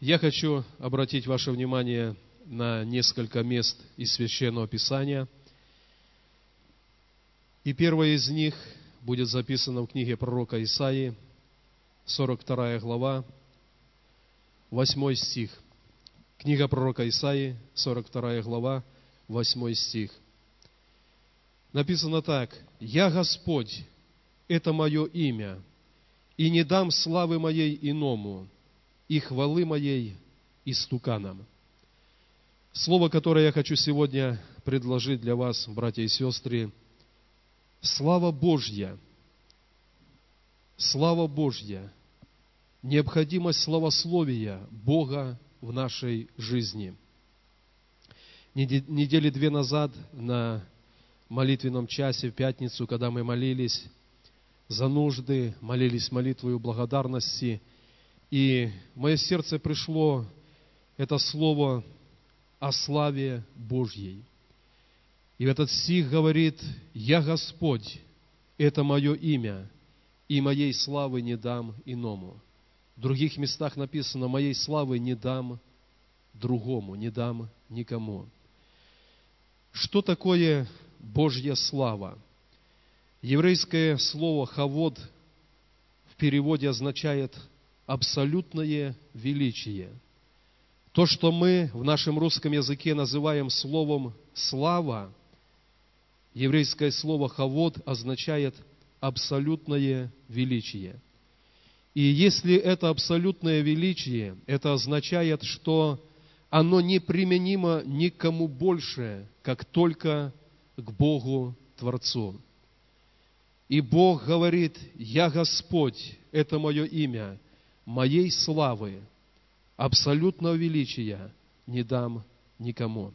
Я хочу обратить ваше внимание на несколько мест из Священного Писания. И первое из них будет записано в книге пророка Исаии, 42 глава, 8 стих. Книга пророка Исаии, 42 глава, 8 стих. Написано так. «Я Господь, это мое имя, и не дам славы моей иному, и хвалы моей истуканам». Слово, которое я хочу сегодня предложить для вас, братья и сестры, слава Божья, слава Божья, необходимость славословия Бога в нашей жизни. Недели две назад на молитвенном часе в пятницу, когда мы молились за нужды, молились молитвою благодарности, и мое сердце пришло это слово о славе Божьей. И этот стих говорит, «Я Господь, это мое имя, и моей славы не дам иному». В других местах написано, «Моей славы не дам другому, не дам никому». Что такое Божья слава? Еврейское слово «хавод» в переводе означает абсолютное величие – то, что мы в нашем русском языке называем словом «слава», еврейское слово «хавод» означает абсолютное величие. И если это абсолютное величие, это означает, что оно неприменимо никому больше, как только к Богу Творцу. И Бог говорит, «Я Господь, это мое имя, моей славы абсолютного величия не дам никому.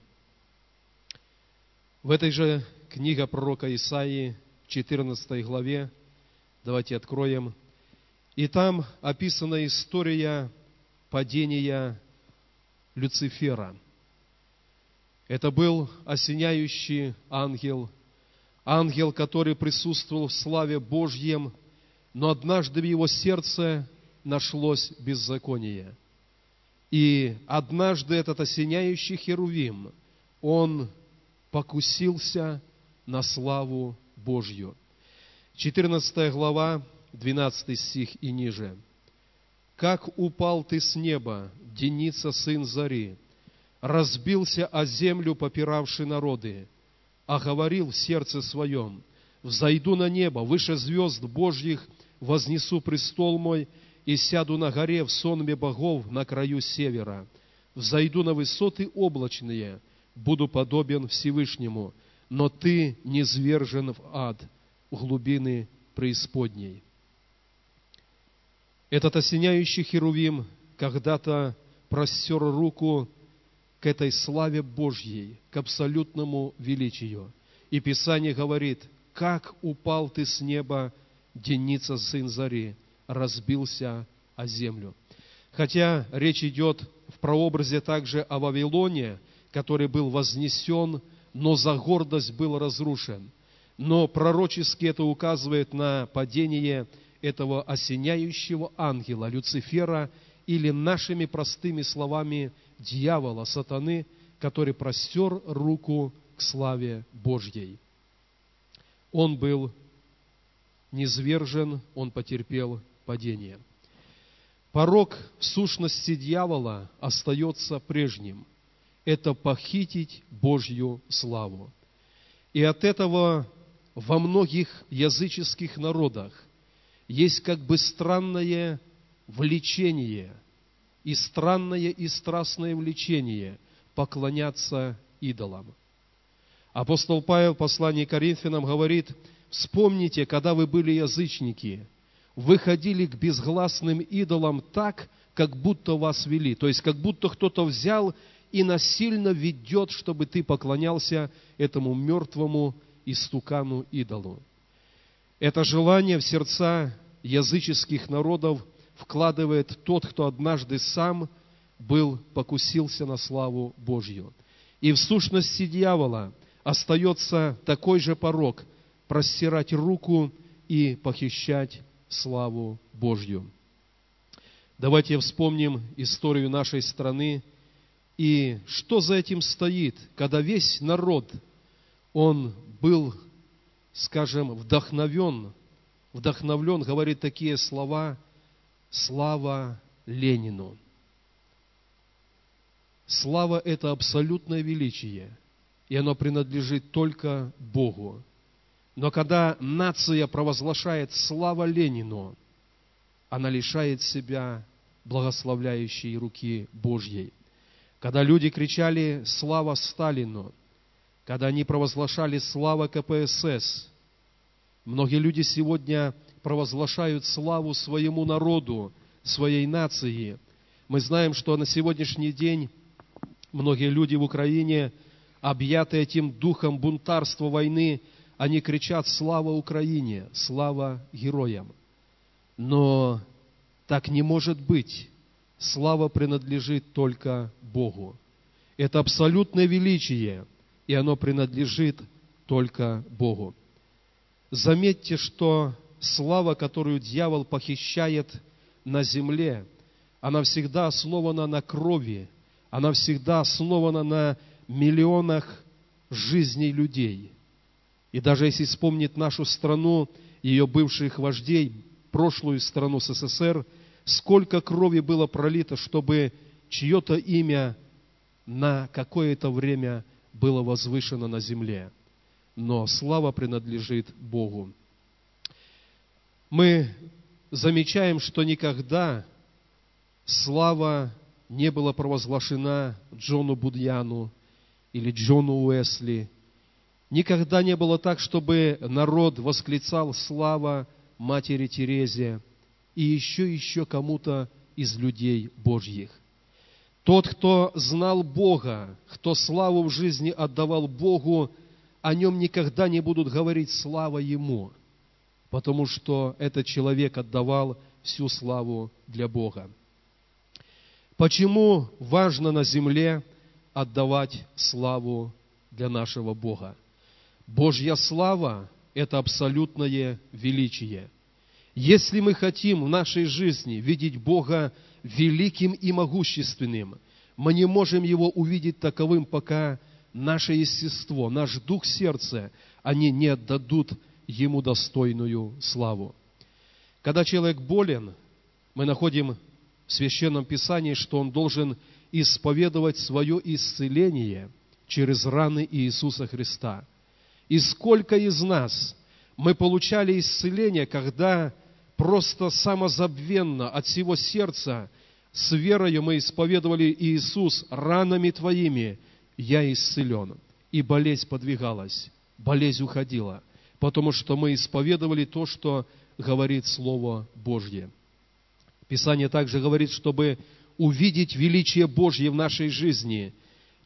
В этой же книге пророка Исаии, 14 главе, давайте откроем, и там описана история падения Люцифера. Это был осеняющий ангел, ангел, который присутствовал в славе Божьем, но однажды в его сердце нашлось беззаконие – и однажды этот осеняющий Херувим, он покусился на славу Божью. 14 глава, 12 стих и ниже. «Как упал ты с неба, Деница, сын Зари, разбился о землю, попиравший народы, а говорил в сердце своем, «Взойду на небо, выше звезд Божьих, вознесу престол мой, и сяду на горе в сонме богов на краю севера. Взойду на высоты облачные, буду подобен Всевышнему, но ты не звержен в ад, в глубины преисподней. Этот осеняющий Херувим когда-то простер руку к этой славе Божьей, к абсолютному величию. И Писание говорит, как упал ты с неба, Деница, сын Зари, разбился о землю. Хотя речь идет в прообразе также о Вавилоне, который был вознесен, но за гордость был разрушен. Но пророчески это указывает на падение этого осеняющего ангела, Люцифера, или нашими простыми словами дьявола, сатаны, который простер руку к славе Божьей. Он был низвержен, он потерпел падения. Порог сущности дьявола остается прежним. Это похитить Божью славу. И от этого во многих языческих народах есть как бы странное влечение и странное и страстное влечение поклоняться идолам. Апостол Павел в послании Коринфянам говорит, вспомните, когда вы были язычники – выходили к безгласным идолам так, как будто вас вели. То есть, как будто кто-то взял и насильно ведет, чтобы ты поклонялся этому мертвому истукану идолу. Это желание в сердца языческих народов вкладывает тот, кто однажды сам был, покусился на славу Божью. И в сущности дьявола остается такой же порог – простирать руку и похищать славу Божью. Давайте вспомним историю нашей страны и что за этим стоит, когда весь народ, он был, скажем, вдохновен, вдохновлен, говорит такие слова «Слава Ленину». Слава – это абсолютное величие, и оно принадлежит только Богу. Но когда нация провозглашает «Слава Ленину», она лишает себя благословляющей руки Божьей. Когда люди кричали «Слава Сталину», когда они провозглашали «Слава КПСС», многие люди сегодня провозглашают славу своему народу, своей нации. Мы знаем, что на сегодняшний день многие люди в Украине, объятые этим духом бунтарства войны, они кричат «Слава Украине! Слава героям!» Но так не может быть. Слава принадлежит только Богу. Это абсолютное величие, и оно принадлежит только Богу. Заметьте, что слава, которую дьявол похищает на земле, она всегда основана на крови, она всегда основана на миллионах жизней людей. И даже если вспомнить нашу страну, ее бывших вождей, прошлую страну СССР, сколько крови было пролито, чтобы чье-то имя на какое-то время было возвышено на земле. Но слава принадлежит Богу. Мы замечаем, что никогда слава не была провозглашена Джону Будьяну или Джону Уэсли. Никогда не было так, чтобы народ восклицал «Слава матери Терезе и еще еще кому-то из людей Божьих. Тот, кто знал Бога, кто славу в жизни отдавал Богу, о нем никогда не будут говорить слава Ему, потому что этот человек отдавал всю славу для Бога. Почему важно на земле отдавать славу для нашего Бога? Божья слава это абсолютное величие. Если мы хотим в нашей жизни видеть Бога великим и могущественным, мы не можем Его увидеть таковым, пока наше естество, наш дух сердца, они не отдадут Ему достойную славу. Когда человек болен, мы находим в Священном Писании, что он должен исповедовать свое исцеление через раны Иисуса Христа – и сколько из нас мы получали исцеление, когда просто самозабвенно от всего сердца с верою мы исповедовали Иисус ранами Твоими, я исцелен. И болезнь подвигалась, болезнь уходила, потому что мы исповедовали то, что говорит Слово Божье. Писание также говорит, чтобы увидеть величие Божье в нашей жизни,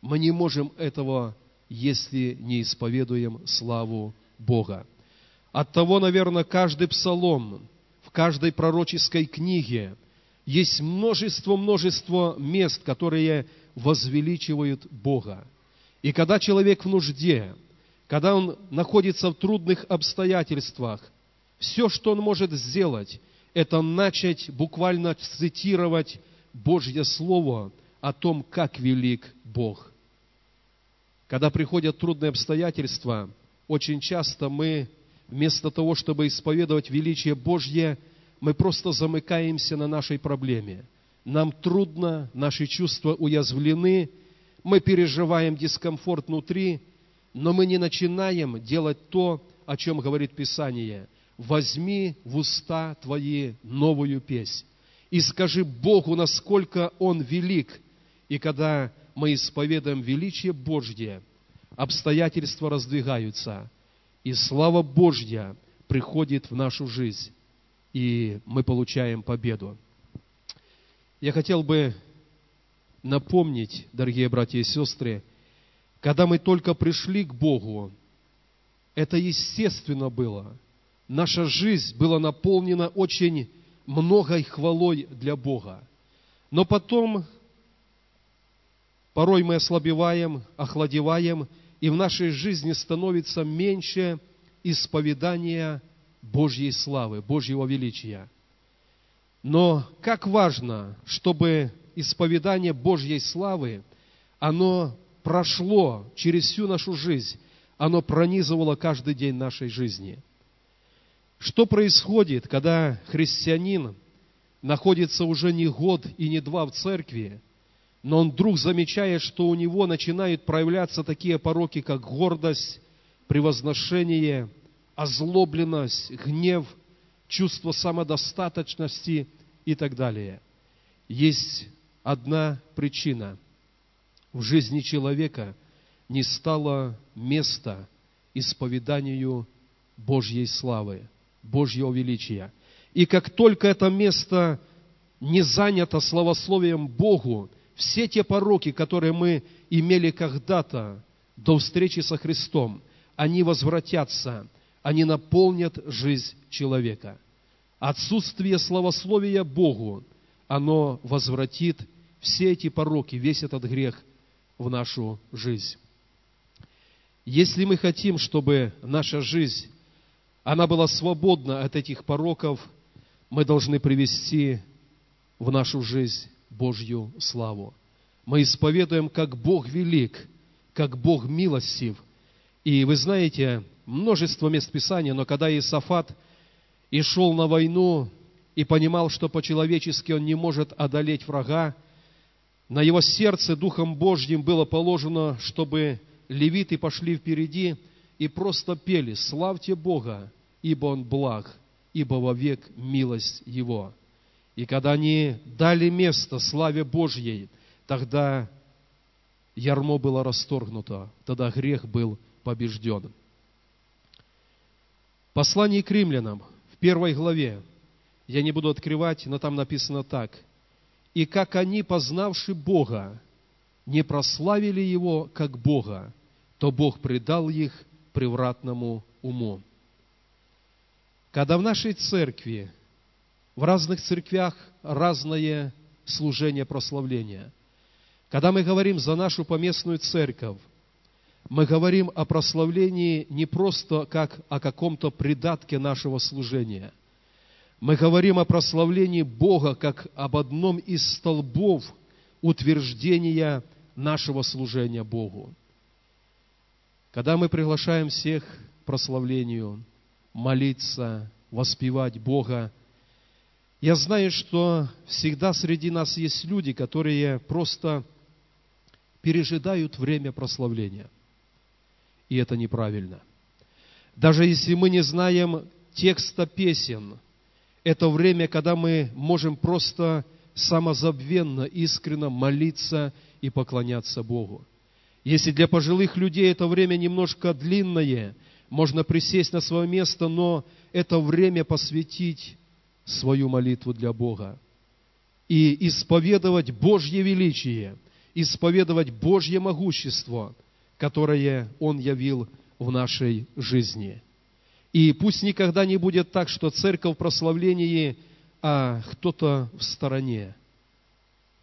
мы не можем этого если не исповедуем славу Бога. От того, наверное, каждый псалом, в каждой пророческой книге есть множество-множество мест, которые возвеличивают Бога. И когда человек в нужде, когда он находится в трудных обстоятельствах, все, что он может сделать, это начать буквально цитировать Божье Слово о том, как велик Бог. Когда приходят трудные обстоятельства, очень часто мы, вместо того, чтобы исповедовать величие Божье, мы просто замыкаемся на нашей проблеме. Нам трудно, наши чувства уязвлены, мы переживаем дискомфорт внутри, но мы не начинаем делать то, о чем говорит Писание. «Возьми в уста твои новую песнь и скажи Богу, насколько Он велик». И когда мы исповедуем величие Божье, обстоятельства раздвигаются, и слава Божья приходит в нашу жизнь, и мы получаем победу. Я хотел бы напомнить, дорогие братья и сестры, когда мы только пришли к Богу, это естественно было. Наша жизнь была наполнена очень многой хвалой для Бога. Но потом Порой мы ослабеваем, охладеваем, и в нашей жизни становится меньше исповедания Божьей славы, Божьего величия. Но как важно, чтобы исповедание Божьей славы, оно прошло через всю нашу жизнь, оно пронизывало каждый день нашей жизни. Что происходит, когда христианин находится уже не год и не два в церкви, но он вдруг замечает, что у него начинают проявляться такие пороки, как гордость, превозношение, озлобленность, гнев, чувство самодостаточности и так далее. Есть одна причина. В жизни человека не стало места исповеданию Божьей славы, Божьего величия. И как только это место не занято славословием Богу, все те пороки, которые мы имели когда-то до встречи со Христом, они возвратятся, они наполнят жизнь человека. Отсутствие славословия Богу, оно возвратит все эти пороки, весь этот грех в нашу жизнь. Если мы хотим, чтобы наша жизнь, она была свободна от этих пороков, мы должны привести в нашу жизнь Божью славу. Мы исповедуем, как Бог велик, как Бог милостив. И вы знаете, множество мест Писания, но когда Иисафат и шел на войну, и понимал, что по-человечески он не может одолеть врага, на его сердце Духом Божьим было положено, чтобы левиты пошли впереди и просто пели «Славьте Бога, ибо Он благ, ибо вовек милость Его». И когда они дали место славе Божьей, тогда ярмо было расторгнуто, тогда грех был побежден. Послание к римлянам в первой главе, я не буду открывать, но там написано так. «И как они, познавши Бога, не прославили Его как Бога, то Бог предал их превратному уму». Когда в нашей церкви в разных церквях разное служение прославления. Когда мы говорим за нашу поместную церковь, мы говорим о прославлении не просто как о каком-то придатке нашего служения. Мы говорим о прославлении Бога как об одном из столбов утверждения нашего служения Богу. Когда мы приглашаем всех к прославлению, молиться, воспевать Бога, я знаю, что всегда среди нас есть люди, которые просто пережидают время прославления. И это неправильно. Даже если мы не знаем текста песен, это время, когда мы можем просто самозабвенно, искренно молиться и поклоняться Богу. Если для пожилых людей это время немножко длинное, можно присесть на свое место, но это время посвятить свою молитву для Бога и исповедовать Божье величие, исповедовать Божье могущество, которое Он явил в нашей жизни. И пусть никогда не будет так, что церковь в прославлении, а кто-то в стороне.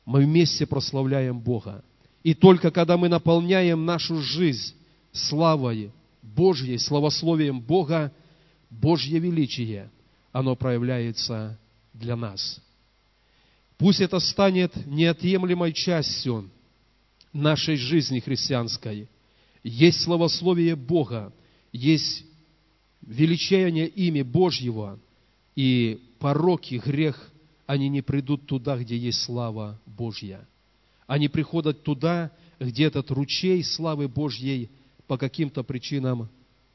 Мы вместе прославляем Бога. И только когда мы наполняем нашу жизнь славой Божьей, славословием Бога, Божье величие – оно проявляется для нас. Пусть это станет неотъемлемой частью нашей жизни христианской. Есть славословие Бога, есть величание имя Божьего, и пороки, грех, они не придут туда, где есть слава Божья. Они приходят туда, где этот ручей славы Божьей по каким-то причинам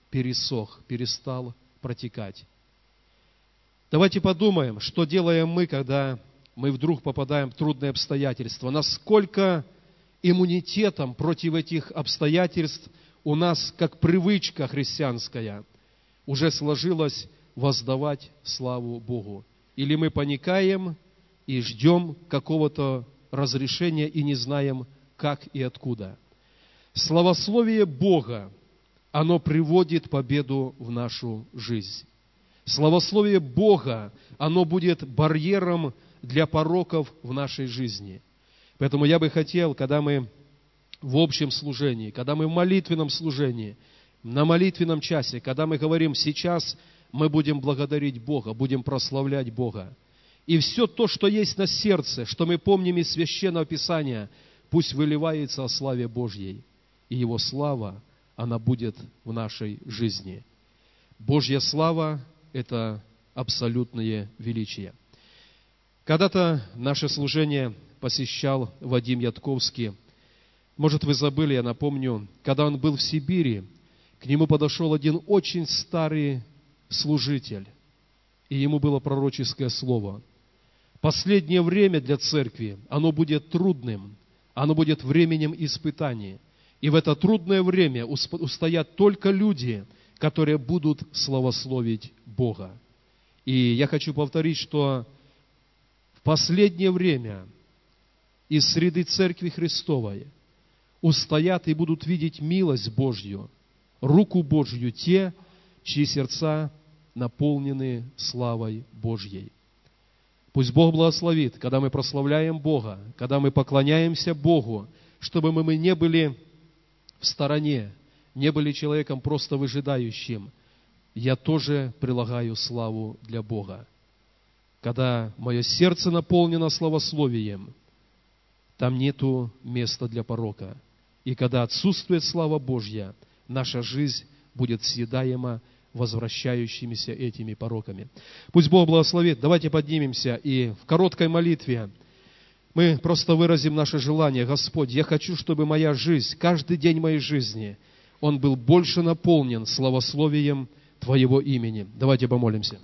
пересох, перестал протекать. Давайте подумаем, что делаем мы, когда мы вдруг попадаем в трудные обстоятельства. Насколько иммунитетом против этих обстоятельств у нас, как привычка христианская, уже сложилось воздавать славу Богу. Или мы паникаем и ждем какого-то разрешения и не знаем, как и откуда. Славословие Бога, оно приводит победу в нашу жизнь. Славословие Бога, оно будет барьером для пороков в нашей жизни. Поэтому я бы хотел, когда мы в общем служении, когда мы в молитвенном служении, на молитвенном часе, когда мы говорим, сейчас мы будем благодарить Бога, будем прославлять Бога. И все то, что есть на сердце, что мы помним из Священного Писания, пусть выливается о славе Божьей. И Его слава, она будет в нашей жизни. Божья слава – это абсолютное величие. Когда-то наше служение посещал Вадим Ятковский. Может, вы забыли, я напомню, когда он был в Сибири, к нему подошел один очень старый служитель, и ему было пророческое слово. Последнее время для церкви, оно будет трудным, оно будет временем испытаний. И в это трудное время устоят только люди, которые будут славословить Бога. И я хочу повторить, что в последнее время из среды Церкви Христовой устоят и будут видеть милость Божью, руку Божью те, чьи сердца наполнены славой Божьей. Пусть Бог благословит, когда мы прославляем Бога, когда мы поклоняемся Богу, чтобы мы не были в стороне, не были человеком просто выжидающим. Я тоже прилагаю славу для Бога. Когда мое сердце наполнено славословием, там нету места для порока. И когда отсутствует слава Божья, наша жизнь будет съедаема возвращающимися этими пороками. Пусть Бог благословит. Давайте поднимемся и в короткой молитве мы просто выразим наше желание. Господь, я хочу, чтобы моя жизнь, каждый день моей жизни, он был больше наполнен славословием Твоего имени. Давайте помолимся.